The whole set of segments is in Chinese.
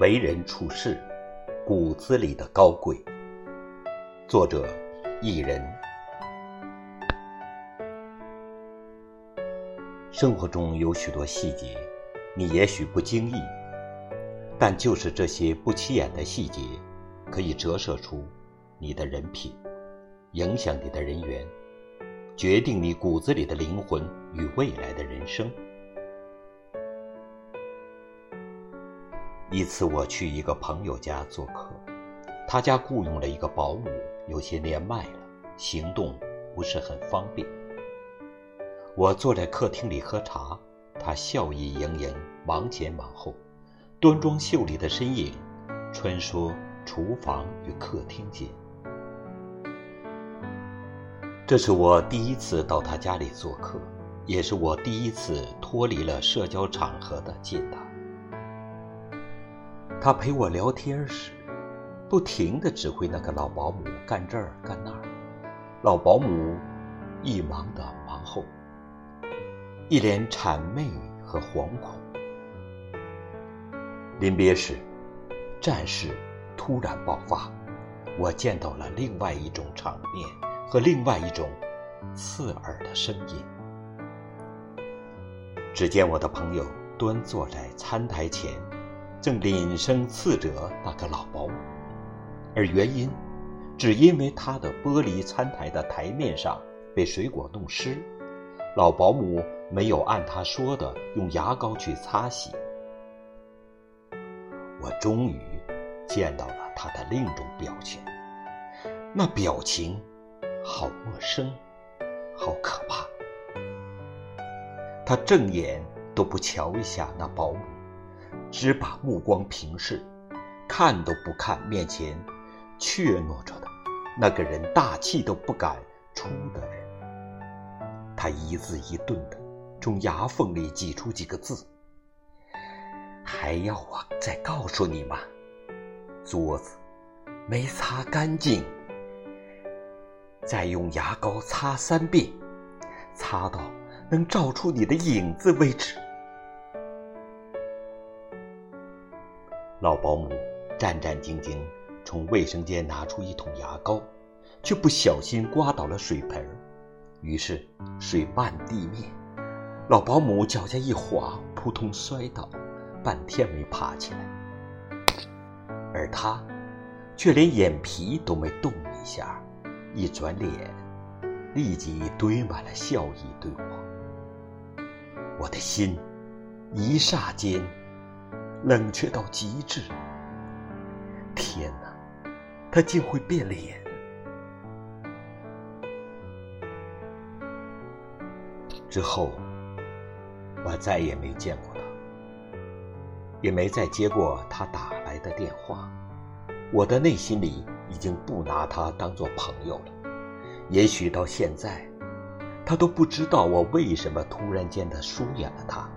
为人处事，骨子里的高贵。作者：一人。生活中有许多细节，你也许不经意，但就是这些不起眼的细节，可以折射出你的人品，影响你的人缘，决定你骨子里的灵魂与未来的人生。一次，我去一个朋友家做客，他家雇佣了一个保姆，有些年迈了，行动不是很方便。我坐在客厅里喝茶，他笑意盈盈，忙前忙后，端庄秀丽的身影穿梭厨房与客厅间。这是我第一次到他家里做客，也是我第一次脱离了社交场合的见他。他陪我聊天时，不停地指挥那个老保姆干这儿干那儿，老保姆一忙的忙后，一脸谄媚和惶恐。临别时，战事突然爆发，我见到了另外一种场面和另外一种刺耳的声音。只见我的朋友端坐在餐台前。正凛声斥责那个老保姆，而原因，只因为他的玻璃餐台的台面上被水果弄湿，老保姆没有按他说的用牙膏去擦洗。我终于见到了他的另一种表情，那表情好陌生，好可怕。他正眼都不瞧一下那保姆。只把目光平视，看都不看面前怯懦着的那个人，大气都不敢出的人。他一字一顿的从牙缝里挤出几个字：“还要我再告诉你吗？桌子没擦干净，再用牙膏擦三遍，擦到能照出你的影子为止。”老保姆战战兢兢从卫生间拿出一桶牙膏，却不小心刮倒了水盆儿，于是水漫地面。老保姆脚下一滑，扑通摔倒，半天没爬起来。而他却连眼皮都没动一下，一转脸，立即堆满了笑意对我。我的心一霎间。冷却到极致。天哪，他竟会变脸！之后，我再也没见过他，也没再接过他打来的电话。我的内心里已经不拿他当做朋友了。也许到现在，他都不知道我为什么突然间的疏远了他。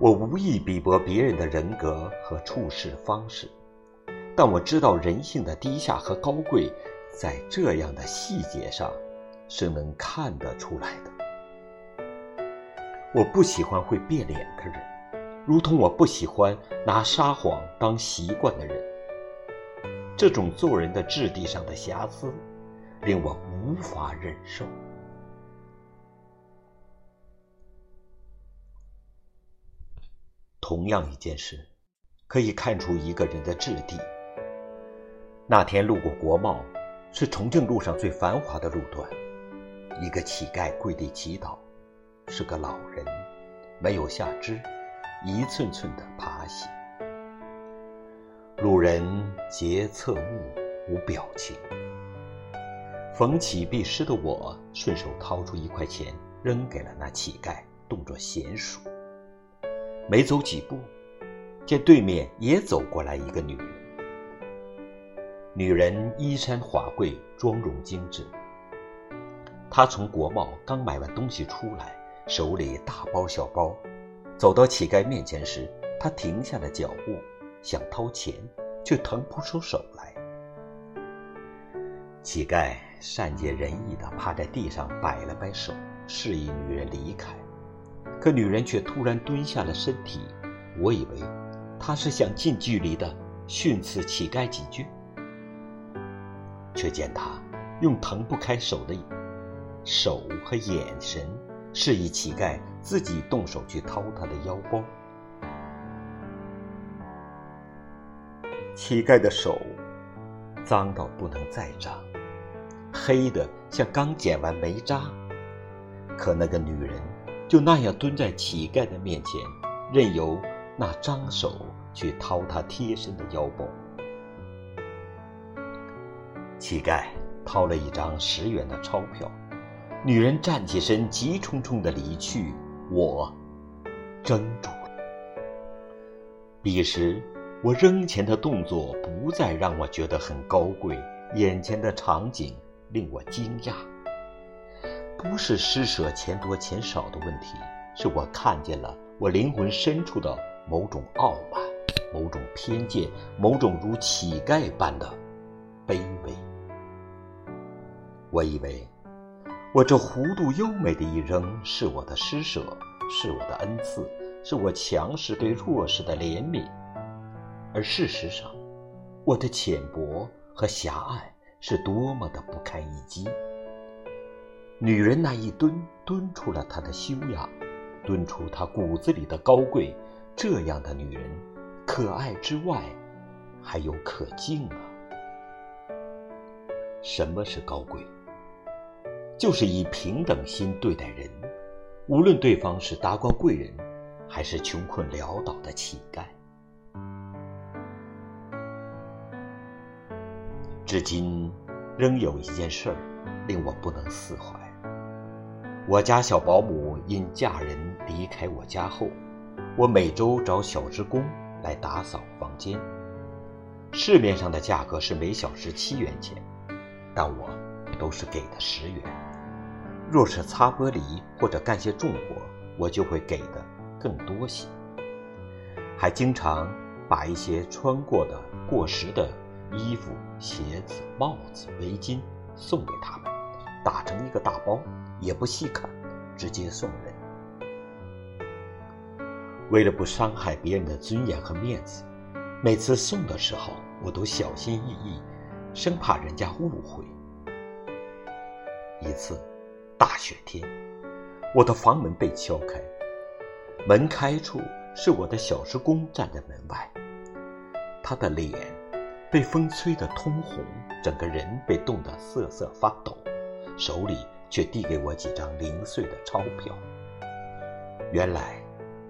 我无意比驳别人的人格和处事方式，但我知道人性的低下和高贵，在这样的细节上是能看得出来的。我不喜欢会变脸的人，如同我不喜欢拿撒谎当习惯的人。这种做人的质地上的瑕疵，令我无法忍受。同样一件事，可以看出一个人的质地。那天路过国贸，是重庆路上最繁华的路段。一个乞丐跪地祈祷，是个老人，没有下肢，一寸寸的爬行。路人皆侧目，无表情。逢乞必失的我，顺手掏出一块钱，扔给了那乞丐，动作娴熟。没走几步，见对面也走过来一个女人。女人衣衫华贵，妆容精致。她从国贸刚买完东西出来，手里大包小包。走到乞丐面前时，她停下了脚步，想掏钱，却腾不出手来。乞丐善解人意地趴在地上摆了摆手，示意女人离开。可女人却突然蹲下了身体，我以为她是想近距离的训斥乞丐几句，却见他用腾不开手的手和眼神，示意乞丐自己动手去掏他的腰包。乞丐的手脏到不能再脏，黑的像刚剪完煤渣。可那个女人就那样蹲在乞丐的面前，任由那脏手去掏他贴身的腰包。乞丐掏了一张十元的钞票，女人站起身，急匆匆的离去。我怔住了。彼时。我扔钱的动作不再让我觉得很高贵，眼前的场景令我惊讶。不是施舍钱多钱少的问题，是我看见了我灵魂深处的某种傲慢、某种偏见、某种如乞丐般的卑微。我以为，我这弧度优美的一扔是我的施舍，是我的恩赐，是我强势对弱势的怜悯。而事实上，我的浅薄和狭隘是多么的不堪一击。女人那一蹲，蹲出了她的修养，蹲出她骨子里的高贵。这样的女人，可爱之外，还有可敬啊。什么是高贵？就是以平等心对待人，无论对方是达官贵人，还是穷困潦倒的乞丐。至今，仍有一件事儿令我不能释怀。我家小保姆因嫁人离开我家后，我每周找小职工来打扫房间。市面上的价格是每小时七元钱，但我都是给的十元。若是擦玻璃或者干些重活，我就会给的更多些。还经常把一些穿过的过时的。衣服、鞋子、帽子、围巾送给他们，打成一个大包，也不细看，直接送人。为了不伤害别人的尊严和面子，每次送的时候，我都小心翼翼，生怕人家误会。一次，大雪天，我的房门被敲开，门开处是我的小时工站在门外，他的脸。被风吹得通红，整个人被冻得瑟瑟发抖，手里却递给我几张零碎的钞票。原来，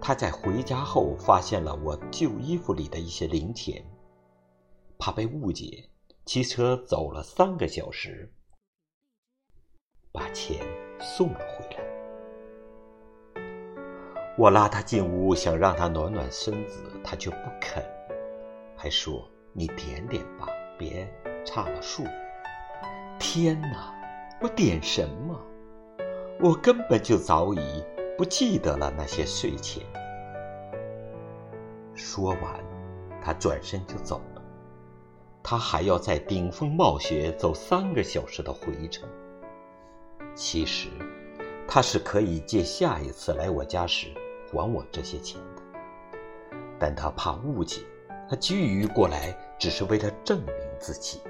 他在回家后发现了我旧衣服里的一些零钱，怕被误解，骑车走了三个小时，把钱送了回来。我拉他进屋，想让他暖暖身子，他却不肯，还说。你点点吧，别差了数。天哪，我点什么？我根本就早已不记得了那些税钱。说完，他转身就走了。他还要在顶风冒雪走三个小时的回程。其实，他是可以借下一次来我家时还我这些钱的，但他怕误解。他急于过来，只是为了证明自己。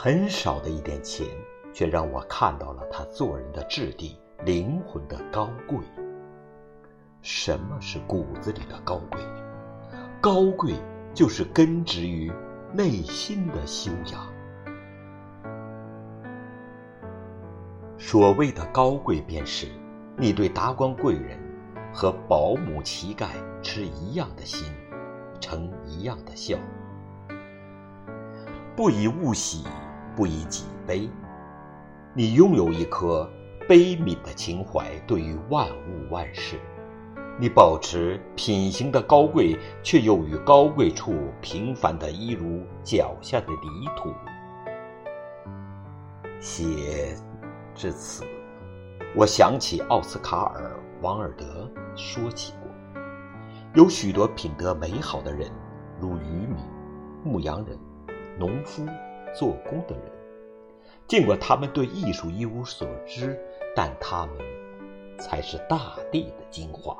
很少的一点钱，却让我看到了他做人的质地、灵魂的高贵。什么是骨子里的高贵？高贵就是根植于内心的修养。所谓的高贵，便是你对达官贵人和保姆、乞丐持一样的心。成一样的笑，不以物喜，不以己悲。你拥有一颗悲悯的情怀，对于万物万事；你保持品行的高贵，却又与高贵处平凡的一如脚下的泥土。写至此，我想起奥斯卡尔·王尔德说起过。有许多品德美好的人，如渔民、牧羊人、农夫、做工的人。尽管他们对艺术一无所知，但他们才是大地的精华。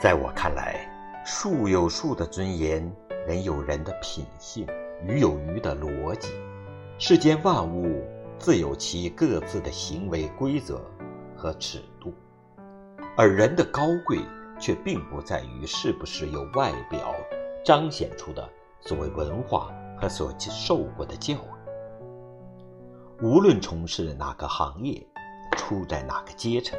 在我看来，树有树的尊严，人有人的品性，鱼有鱼的逻辑。世间万物自有其各自的行为规则和尺度，而人的高贵却并不在于是不是有外表彰显出的所谓文化和所受过的教育。无论从事哪个行业，处在哪个阶层，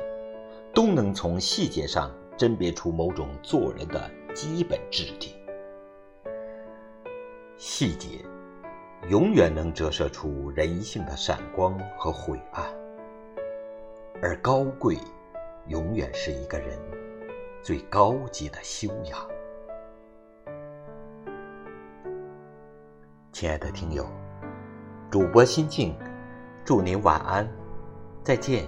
都能从细节上。甄别出某种做人的基本质地，细节永远能折射出人性的闪光和晦暗，而高贵永远是一个人最高级的修养。亲爱的听友，主播心静，祝您晚安，再见。